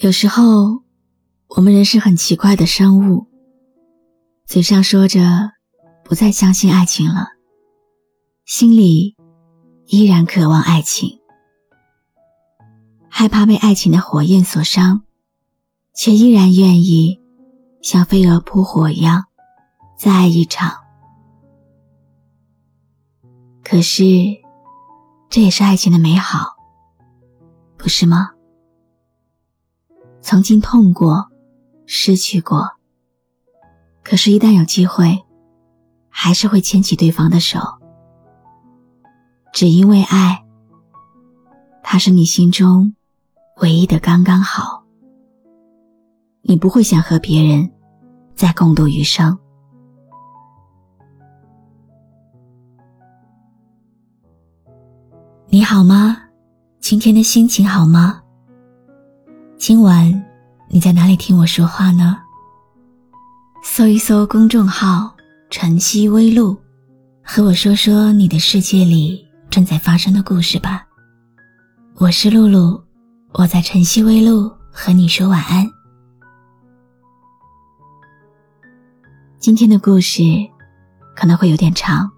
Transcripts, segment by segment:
有时候，我们人是很奇怪的生物，嘴上说着不再相信爱情了，心里依然渴望爱情，害怕被爱情的火焰所伤，却依然愿意像飞蛾扑火一样再爱一场。可是，这也是爱情的美好，不是吗？曾经痛过，失去过。可是，一旦有机会，还是会牵起对方的手，只因为爱。他是你心中唯一的刚刚好，你不会想和别人再共度余生。你好吗？今天的心情好吗？今晚你在哪里听我说话呢？搜一搜公众号“晨曦微露”，和我说说你的世界里正在发生的故事吧。我是露露，我在晨曦微露和你说晚安。今天的故事可能会有点长，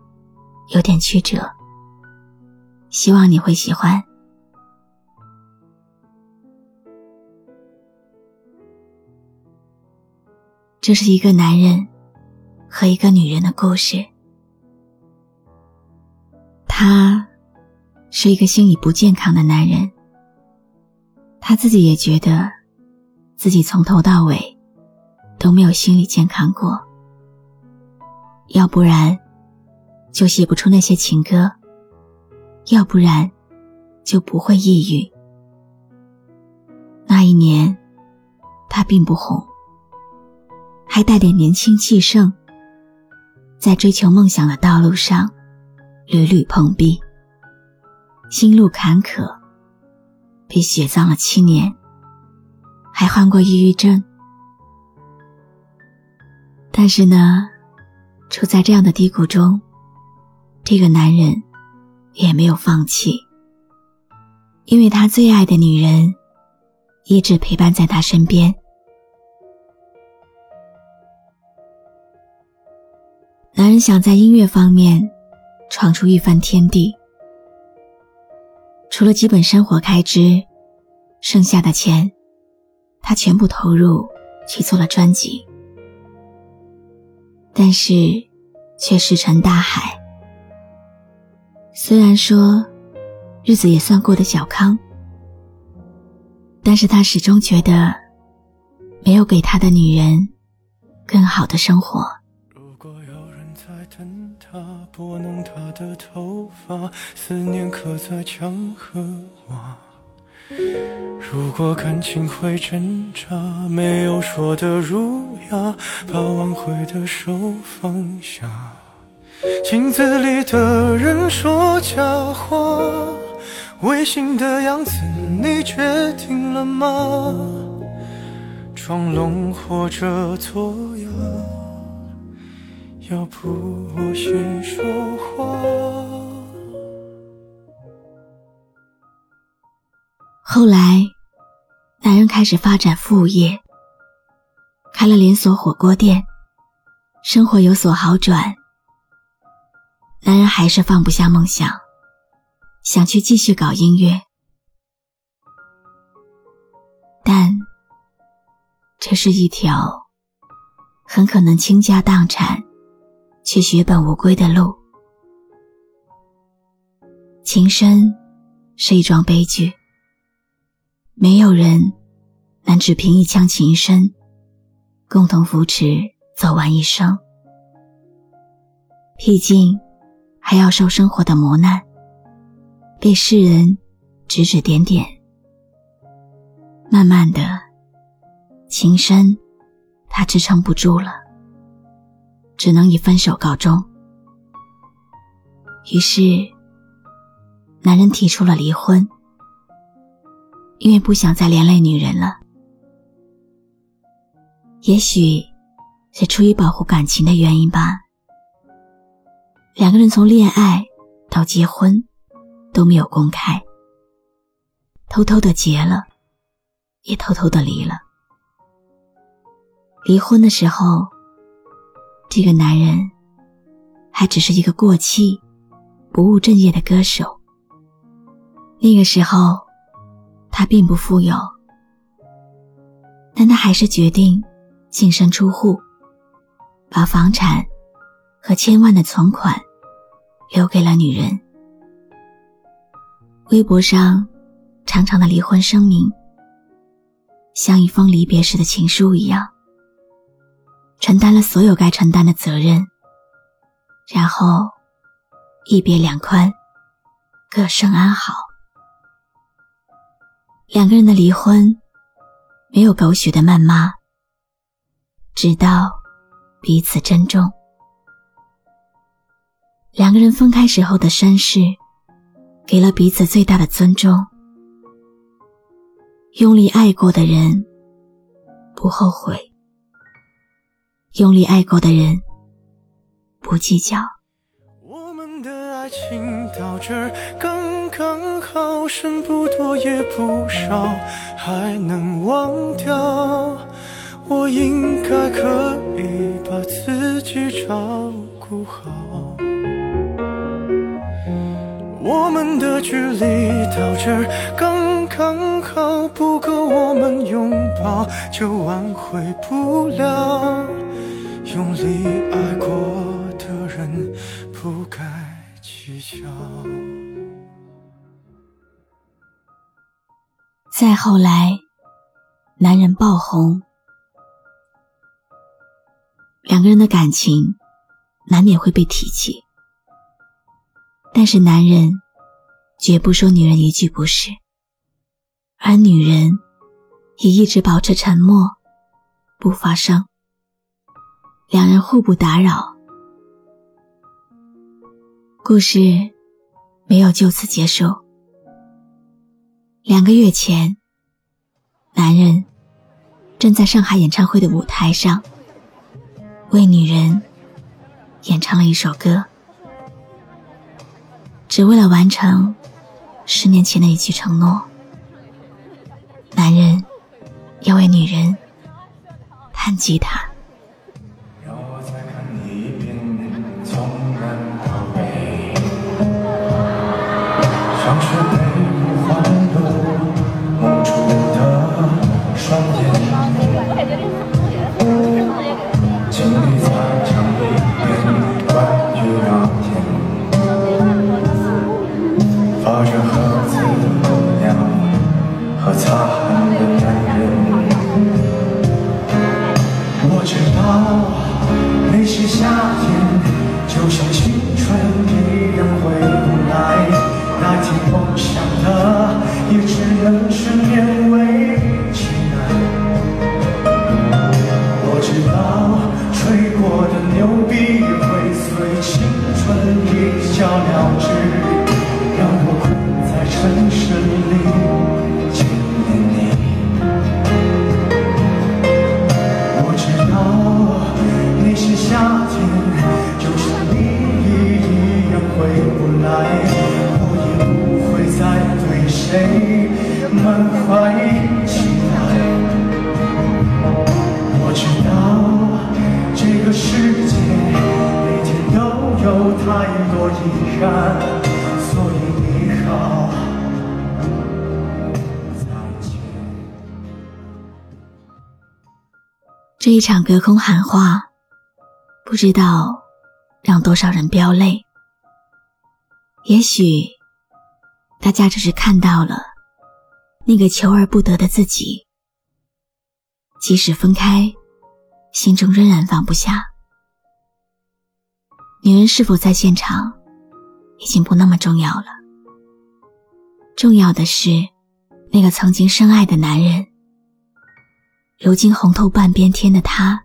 有点曲折，希望你会喜欢。这是一个男人和一个女人的故事。他是一个心理不健康的男人，他自己也觉得自己从头到尾都没有心理健康过。要不然就写不出那些情歌，要不然就不会抑郁。那一年，他并不红。还带点年轻气盛，在追求梦想的道路上屡屡碰壁，心路坎坷，被雪葬了七年，还患过抑郁症。但是呢，处在这样的低谷中，这个男人也没有放弃，因为他最爱的女人一直陪伴在他身边。男人想在音乐方面闯出一番天地，除了基本生活开支，剩下的钱，他全部投入去做了专辑。但是，却石沉大海。虽然说日子也算过得小康，但是他始终觉得没有给他的女人更好的生活。拨弄她的头发，思念刻在墙和瓦。如果感情会挣扎，没有说的儒雅，把挽回的手放下。镜子里的人说假话，违心的样子你决定了吗？装聋或者作哑。要不我先说话。后来，男人开始发展副业，开了连锁火锅店，生活有所好转。男人还是放不下梦想，想去继续搞音乐，但这是一条很可能倾家荡产。却血本无归的路，情深是一桩悲剧。没有人能只凭一腔情深，共同扶持走完一生。毕竟还要受生活的磨难，被世人指指点点。慢慢的，情深他支撑不住了。只能以分手告终。于是，男人提出了离婚，因为不想再连累女人了。也许是出于保护感情的原因吧。两个人从恋爱到结婚都没有公开，偷偷的结了，也偷偷的离了。离婚的时候，这个男人还只是一个过气、不务正业的歌手。那个时候，他并不富有，但他还是决定净身出户，把房产和千万的存款留给了女人。微博上长长的离婚声明，像一封离别时的情书一样。承担了所有该承担的责任，然后一别两宽，各生安好。两个人的离婚没有狗血的谩骂，直到彼此珍重。两个人分开时候的绅士，给了彼此最大的尊重。用力爱过的人，不后悔。用力爱过的人，不计较。我们的爱情到这刚刚好，剩不多也不少，还能忘掉。我应该可以把自己照顾好。我们的距离到这刚刚好，不够我们拥抱，就挽回不了。用力爱过的人不该计较。再后来，男人爆红，两个人的感情难免会被提起，但是男人绝不说女人一句不是，而女人也一直保持沉默，不发声。两人互不打扰，故事没有就此结束。两个月前，男人正在上海演唱会的舞台上为女人演唱了一首歌，只为了完成十年前的一句承诺。男人要为女人弹吉他。trembling 门飞起来。我知道这个世界每天都有太多遗憾，所以你好。这一场隔空喊话，不知道让多少人飙泪。也许大家只是看到了。那个求而不得的自己，即使分开，心中仍然放不下。女人是否在现场，已经不那么重要了。重要的是，那个曾经深爱的男人。如今红透半边天的他，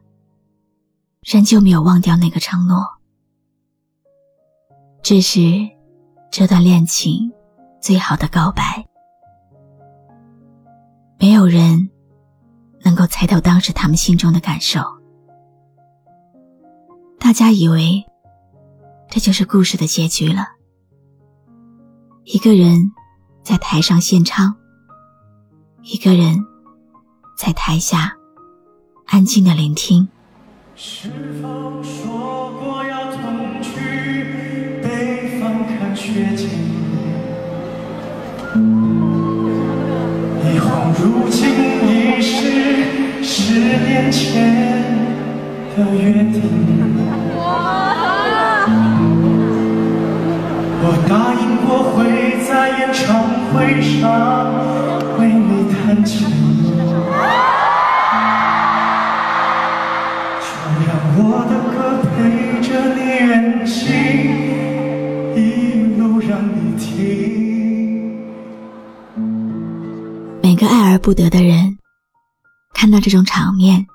仍旧没有忘掉那个承诺。这是这段恋情最好的告白。没有人能够猜透当时他们心中的感受。大家以为这就是故事的结局了。一个人在台上献唱，一个人。在台下安静的聆听。是否说过要同去北方看雪景？一晃如今已是十年前的约定。我答应过会在演唱会上爱而不得的人，看到这种场面，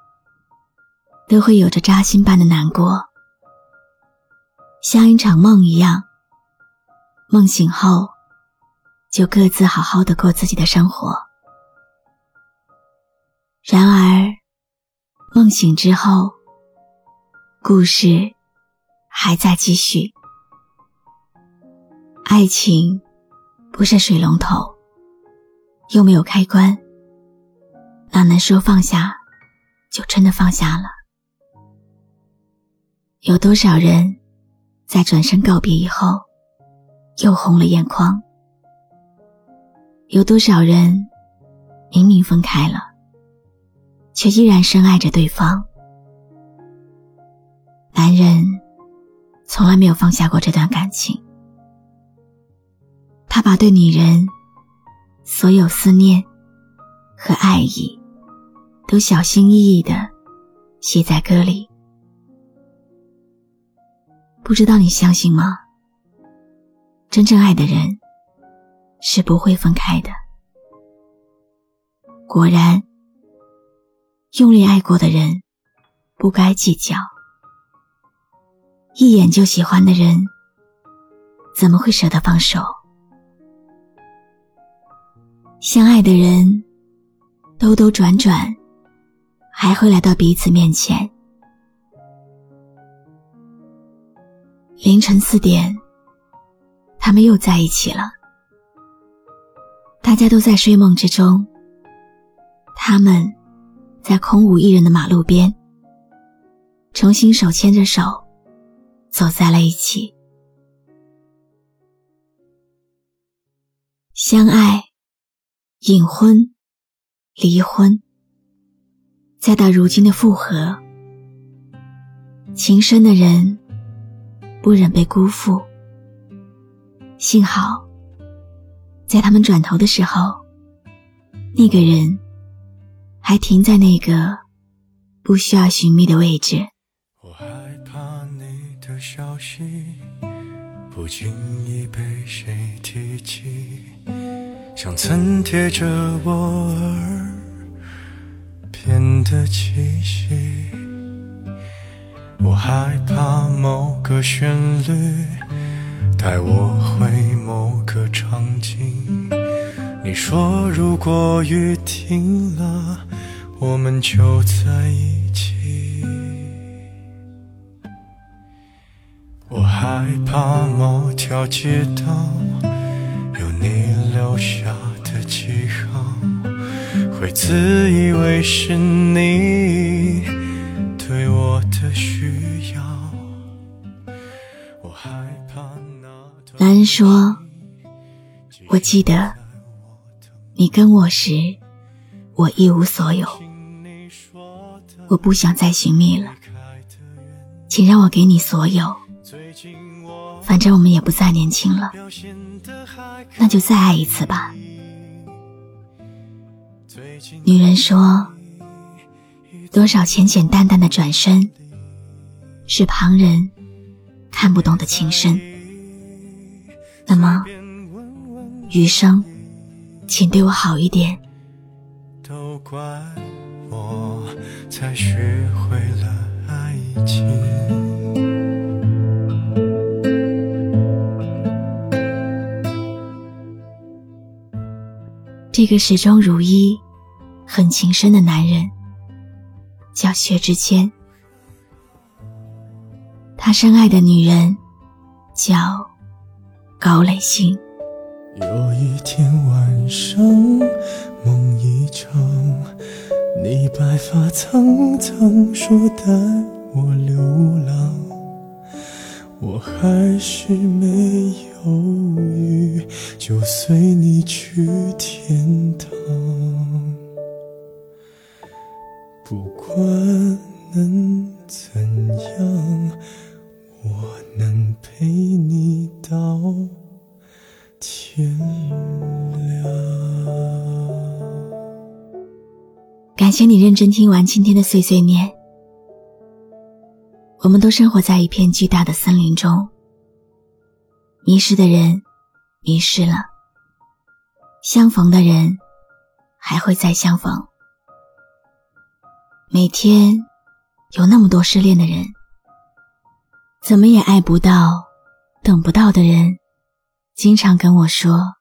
都会有着扎心般的难过，像一场梦一样。梦醒后，就各自好好的过自己的生活。然而，梦醒之后，故事还在继续。爱情不是水龙头，又没有开关，哪能说放下就真的放下了？有多少人在转身告别以后？又红了眼眶。有多少人明明分开了，却依然深爱着对方？男人从来没有放下过这段感情，他把对女人所有思念和爱意都小心翼翼的写在歌里。不知道你相信吗？真正爱的人是不会分开的。果然，用力爱过的人不该计较，一眼就喜欢的人怎么会舍得放手？相爱的人兜兜转转，还会来到彼此面前。凌晨四点。他们又在一起了，大家都在睡梦之中。他们在空无一人的马路边，重新手牵着手，走在了一起。相爱、隐婚、离婚，再到如今的复合，情深的人不忍被辜负。幸好，在他们转头的时候，那个人还停在那个不需要寻觅的位置。我害怕你的消息不经意被谁提起，像曾贴着我耳边的气息。我害怕某个旋律。带我回某个场景。你说，如果雨停了，我们就在一起。我害怕某条街道下的记号，会自以为是你对我的需要。我害怕。男人说：“我记得你跟我时，我一无所有。我不想再寻觅了，请让我给你所有。反正我们也不再年轻了，那就再爱一次吧。”女人说：“多少简简单单的转身，是旁人看不懂的情深。”那么，余生，请对我好一点。都怪我才学会了爱情。这个始终如一、很情深的男人，叫薛之谦。他深爱的女人，叫。高磊鑫，有一天晚上，梦一场，你白发苍苍，说带我流浪，我还是没犹豫，就随你去天堂。不管能怎样，我能陪你到天亮。感谢你认真听完今天的碎碎念。我们都生活在一片巨大的森林中，迷失的人迷失了，相逢的人还会再相逢。每天有那么多失恋的人，怎么也爱不到、等不到的人，经常跟我说：“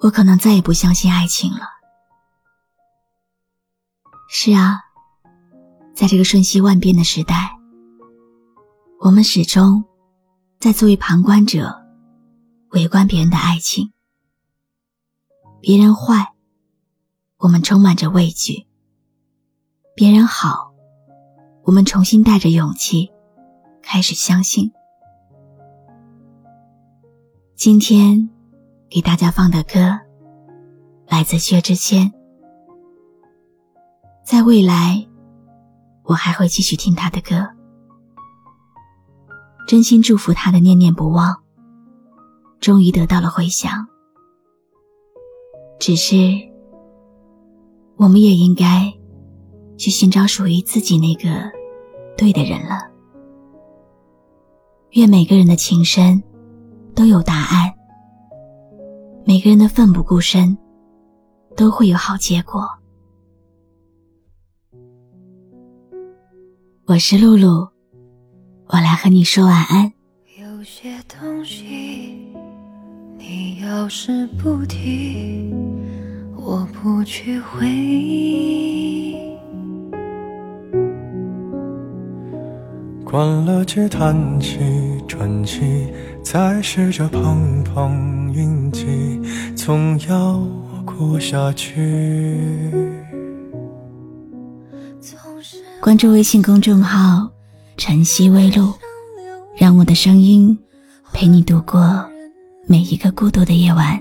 我可能再也不相信爱情了。”是啊，在这个瞬息万变的时代，我们始终在作为旁观者，围观别人的爱情。别人坏，我们充满着畏惧。别人好，我们重新带着勇气开始相信。今天给大家放的歌来自薛之谦，在未来我还会继续听他的歌，真心祝福他的念念不忘终于得到了回响。只是我们也应该。去寻找属于自己那个对的人了。愿每个人的情深都有答案，每个人的奋不顾身都会有好结果。我是露露，我来和你说晚安。有些东西，你要是不提，我不去回忆。关了机，叹气，喘气，再试着碰碰运气，总要过下去。关注微信公众号“晨曦微露”，让我的声音陪你度过每一个孤独的夜晚。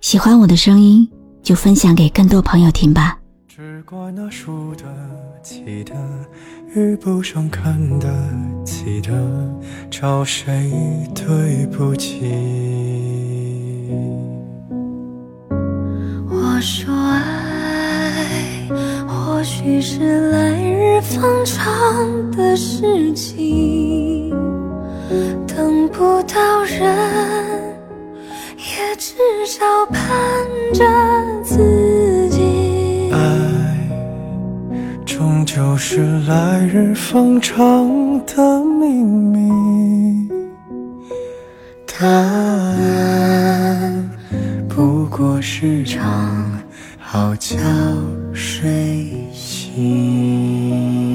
喜欢我的声音，就分享给更多朋友听吧。只怪那输得起的，遇不上看得起的，找谁对不起？我说爱，或许是来日方长的事情，等不到人，也至少盼着自己。爱终究是来日方长的秘密，答案不过是场好觉睡。Mm.